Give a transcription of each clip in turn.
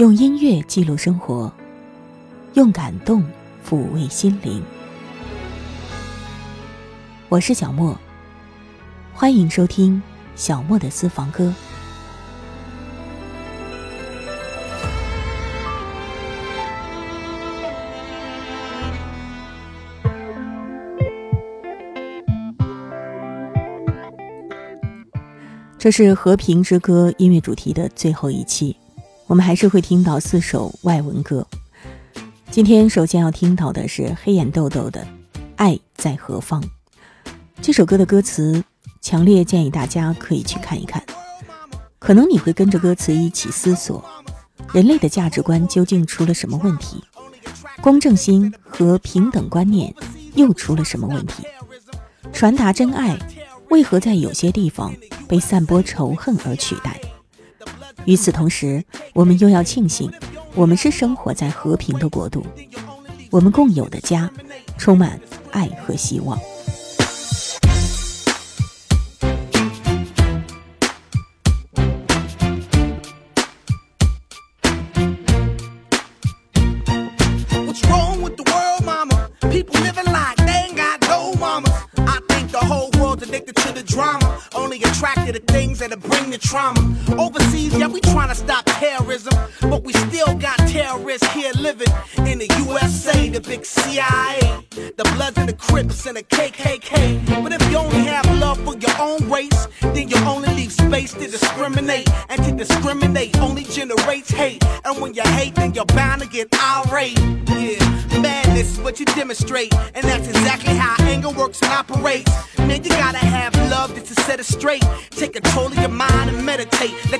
用音乐记录生活，用感动抚慰心灵。我是小莫，欢迎收听小莫的私房歌。这是《和平之歌》音乐主题的最后一期。我们还是会听到四首外文歌。今天首先要听到的是黑眼豆豆的《爱在何方》。这首歌的歌词，强烈建议大家可以去看一看。可能你会跟着歌词一起思索：人类的价值观究竟出了什么问题？公正心和平等观念又出了什么问题？传达真爱，为何在有些地方被散播仇恨而取代？与此同时，我们又要庆幸，我们是生活在和平的国度，我们共有的家，充满爱和希望。Trying to stop terrorism, but we still got terrorists here living in the USA, the big CIA, the Bloods and the Crips and the KKK. But if you only have love for your own race, then you only leave space to discriminate, and to discriminate only generates hate. And when you hate, then you're bound to get irate. Yeah, madness is what you demonstrate, and that's exactly how anger works and operates. Man, you gotta have love just to set it straight. Take control of your mind and meditate. Let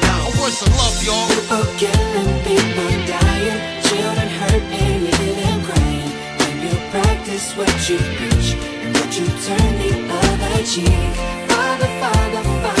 Where's the love, y'all? People killing, people dying, children hurt and you hear crying. When you practice what you preach and what you turn the other cheek. Father, Father, Father,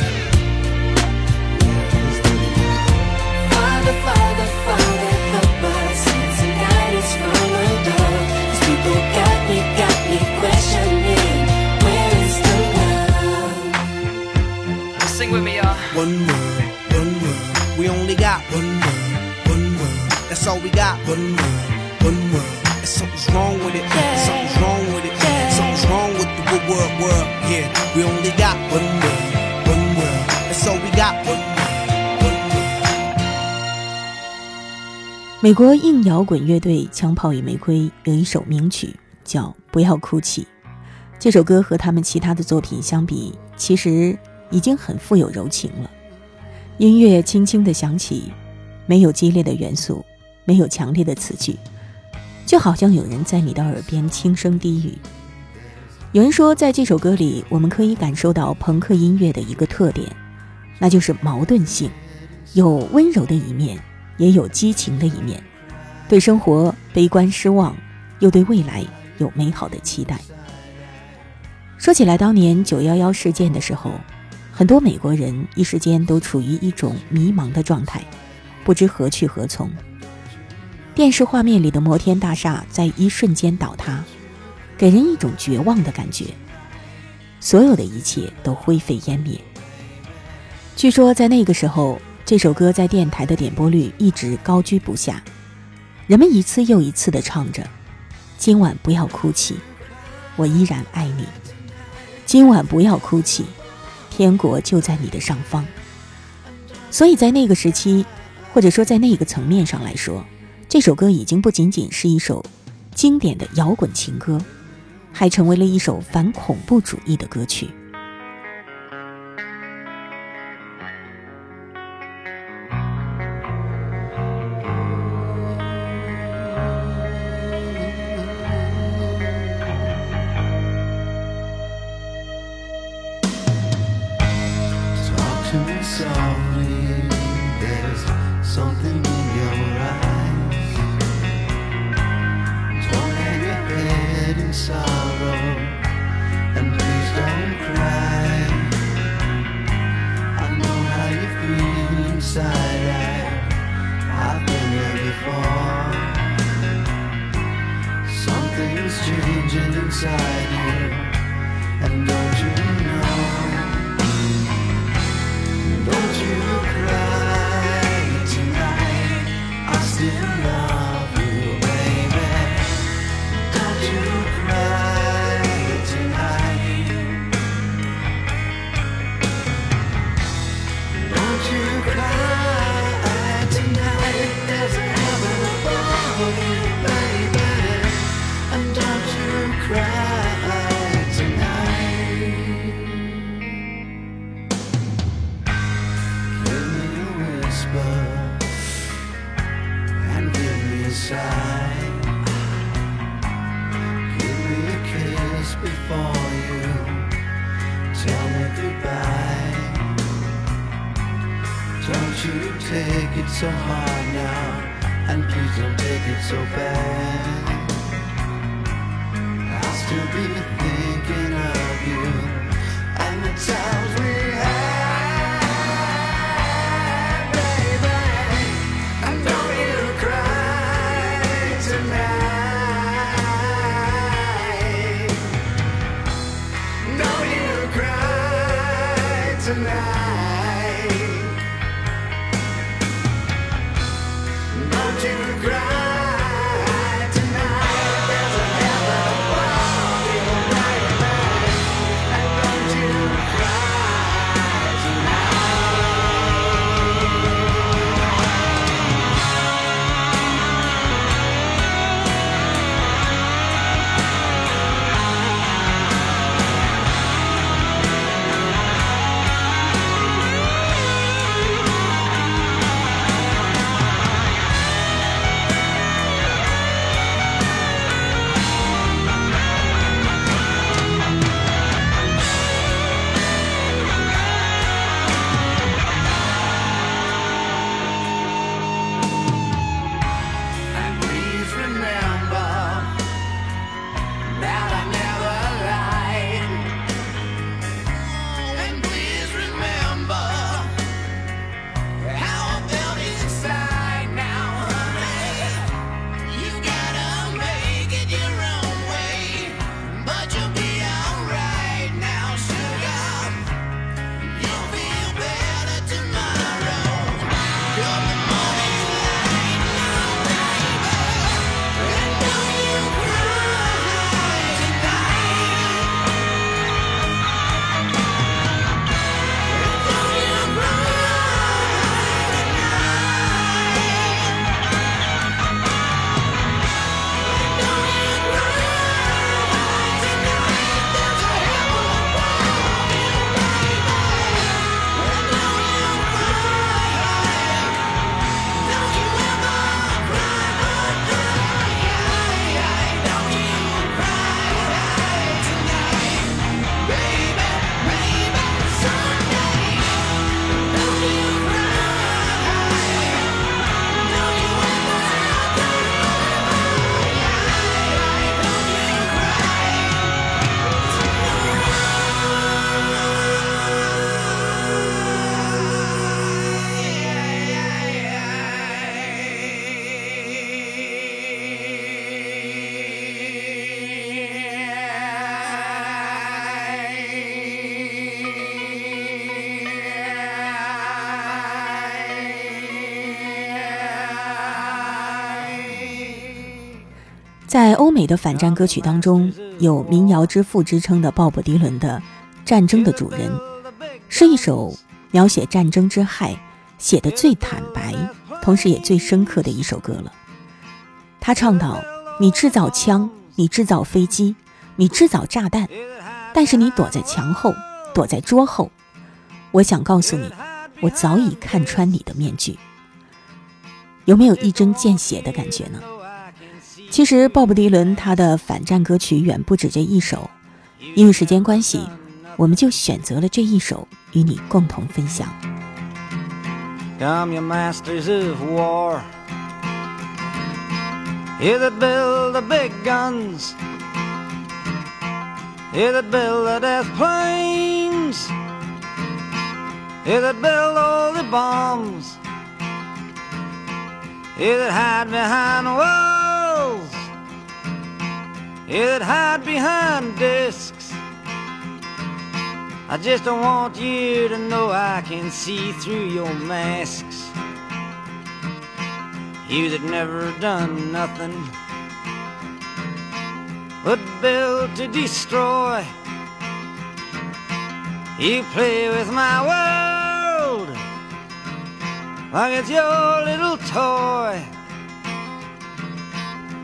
美国硬摇滚乐队《枪炮与玫瑰》有一首名曲叫《不要哭泣》，这首歌和他们其他的作品相比，其实。已经很富有柔情了。音乐轻轻地响起，没有激烈的元素，没有强烈的词句，就好像有人在你的耳边轻声低语。有人说，在这首歌里，我们可以感受到朋克音乐的一个特点，那就是矛盾性，有温柔的一面，也有激情的一面，对生活悲观失望，又对未来有美好的期待。说起来，当年九幺幺事件的时候，很多美国人一时间都处于一种迷茫的状态，不知何去何从。电视画面里的摩天大厦在一瞬间倒塌，给人一种绝望的感觉，所有的一切都灰飞烟灭。据说在那个时候，这首歌在电台的点播率一直高居不下，人们一次又一次地唱着：“今晚不要哭泣，我依然爱你。今晚不要哭泣，天国就在你的上方。”所以在那个时期，或者说在那个层面上来说，这首歌已经不仅仅是一首经典的摇滚情歌，还成为了一首反恐怖主义的歌曲。Softly. There's something in your eyes. Don't hang your head in sorrow, and please don't cry. I know how you feel inside. I, I've been there before. Something's changing inside You take it so hard now, and please don't take it so bad. I'll still be thinking 美的反战歌曲当中，有民谣之父之称的鲍勃迪伦的《战争的主人》，是一首描写战争之害写的最坦白，同时也最深刻的一首歌了。他唱道：“你制造枪，你制造飞机，你制造炸弹，但是你躲在墙后，躲在桌后。我想告诉你，我早已看穿你的面具。有没有一针见血的感觉呢？”其实，鲍勃迪伦他的反战歌曲远不止这一首，因为时间关系，我们就选择了这一首与你共同分享。Come, you masters of war. You that build the big guns. You that build the death planes. You that build all the bombs. You that hide behind walls. That hide behind discs. I just don't want you to know I can see through your masks. You that never done nothing but build to destroy. You play with my world like it's your little toy.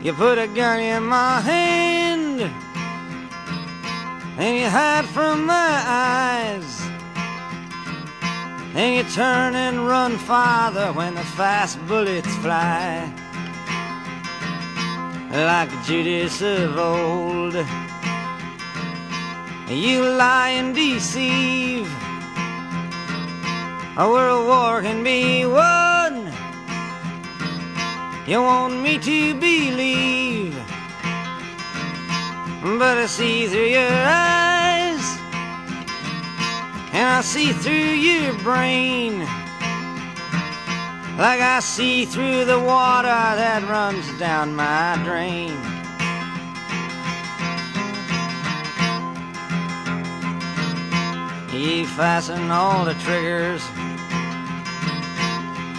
You put a gun in my hand and you hide from my eyes. And you turn and run farther when the fast bullets fly. Like Judas of old, you lie and deceive. A world war can be won you want me to believe. But I see through your eyes, and I see through your brain, like I see through the water that runs down my drain. You fasten all the triggers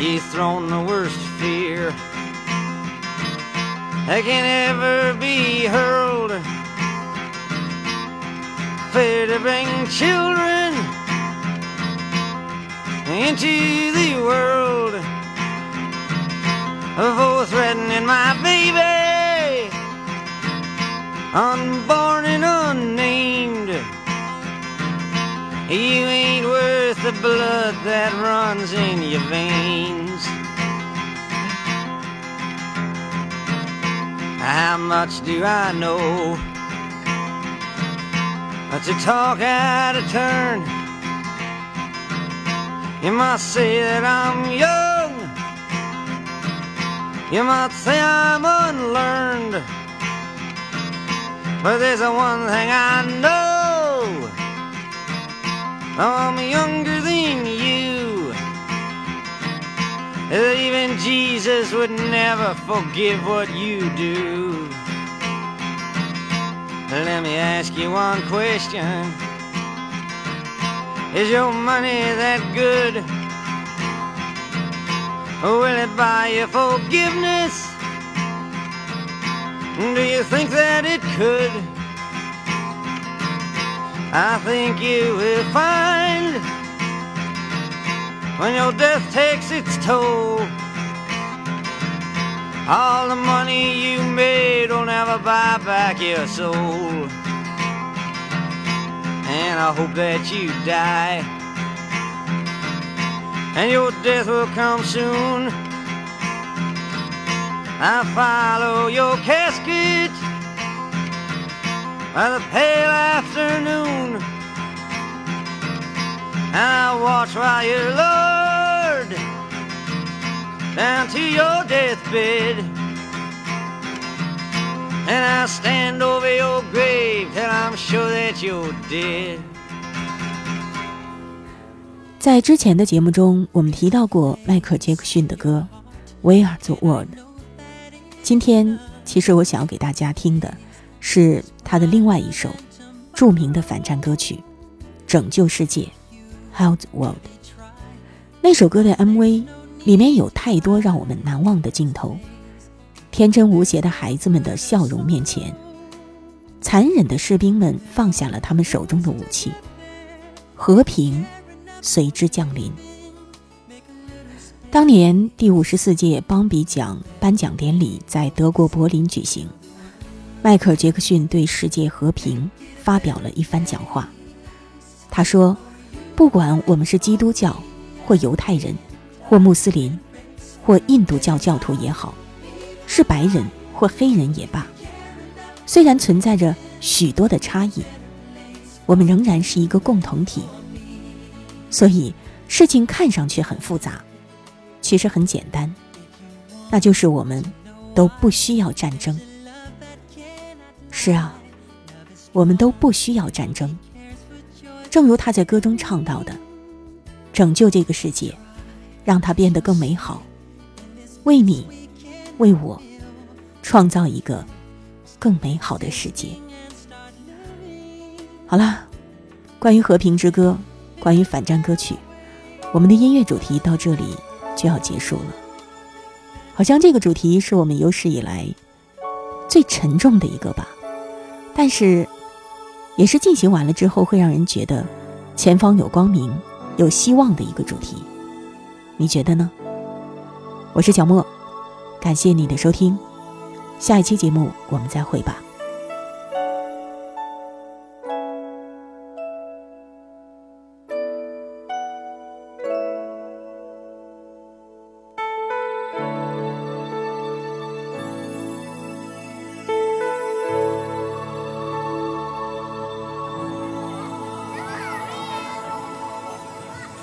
He's thrown the worst fear that can ever be hurled. Fear to bring children into the world for threatening my baby, unborn and unnamed. You the blood that runs in your veins. How much do I know? But to talk out of turn, you might say that I'm young. You might say I'm unlearned. But there's a one thing I know. I'm younger than you. That even Jesus would never forgive what you do. Let me ask you one question. Is your money that good? Will it buy you forgiveness? Do you think that it could? I think you will find when your death takes its toll. All the money you made will never buy back your soul. And I hope that you die. And your death will come soon. I follow your casket by the pale afternoon. And I watch while you're lured down to your deathbed. And I'll stand over your grave and I'm sure that you're dead. 在之前的节目中，我们提到过迈克·杰克逊的歌《We Are the World》。今天，其实我想要给大家听的是他的另外一首著名的反战歌曲《拯救世界》（Help the World）。那首歌的 MV 里面有太多让我们难忘的镜头：天真无邪的孩子们的笑容面前，残忍的士兵们放下了他们手中的武器，和平。随之降临。当年第五十四届邦比奖颁奖典礼在德国柏林举行，迈克尔·杰克逊对世界和平发表了一番讲话。他说：“不管我们是基督教，或犹太人，或穆斯林，或印度教教徒也好，是白人或黑人也罢，虽然存在着许多的差异，我们仍然是一个共同体。”所以，事情看上去很复杂，其实很简单，那就是我们都不需要战争。是啊，我们都不需要战争。正如他在歌中唱到的：“拯救这个世界，让它变得更美好，为你，为我，创造一个更美好的世界。”好啦，关于和平之歌。关于反战歌曲，我们的音乐主题到这里就要结束了。好像这个主题是我们有史以来最沉重的一个吧，但是也是进行完了之后会让人觉得前方有光明、有希望的一个主题。你觉得呢？我是小莫，感谢你的收听，下一期节目我们再会吧。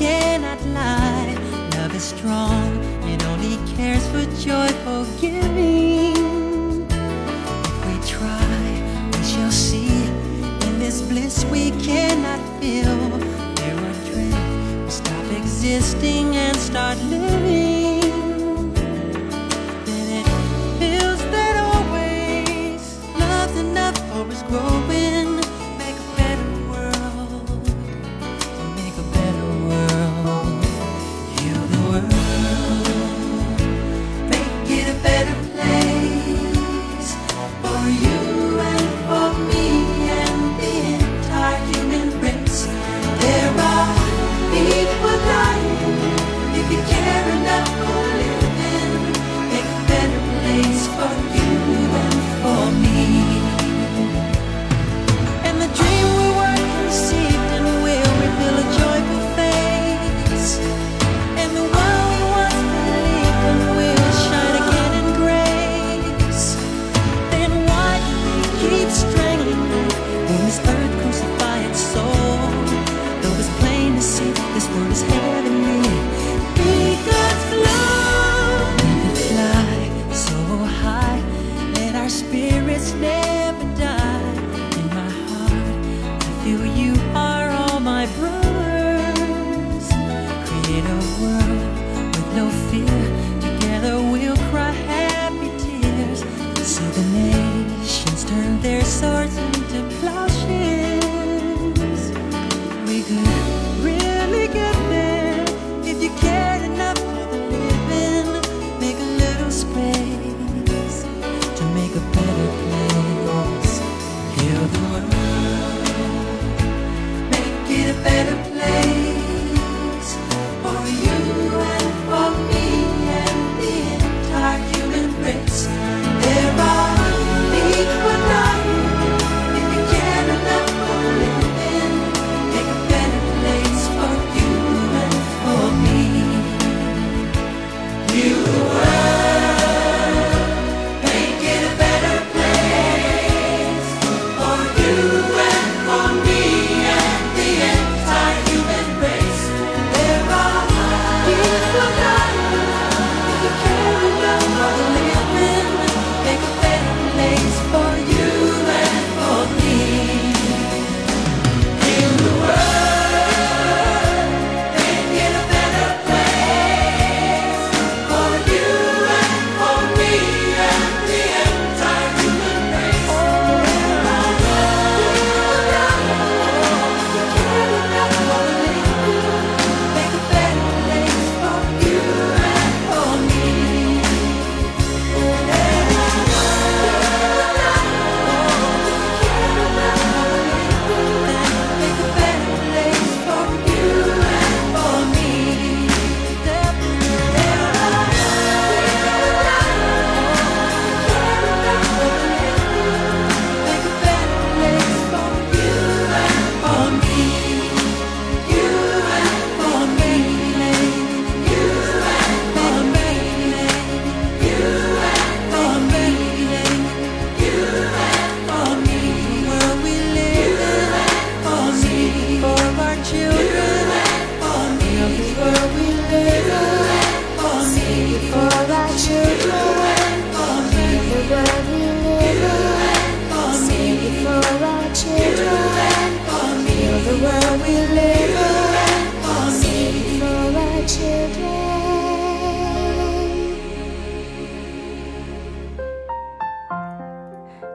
cannot lie. Love is strong, it only cares for joyful giving. If we try, we shall see. In this bliss we cannot feel. There are dreams, stop existing and start living.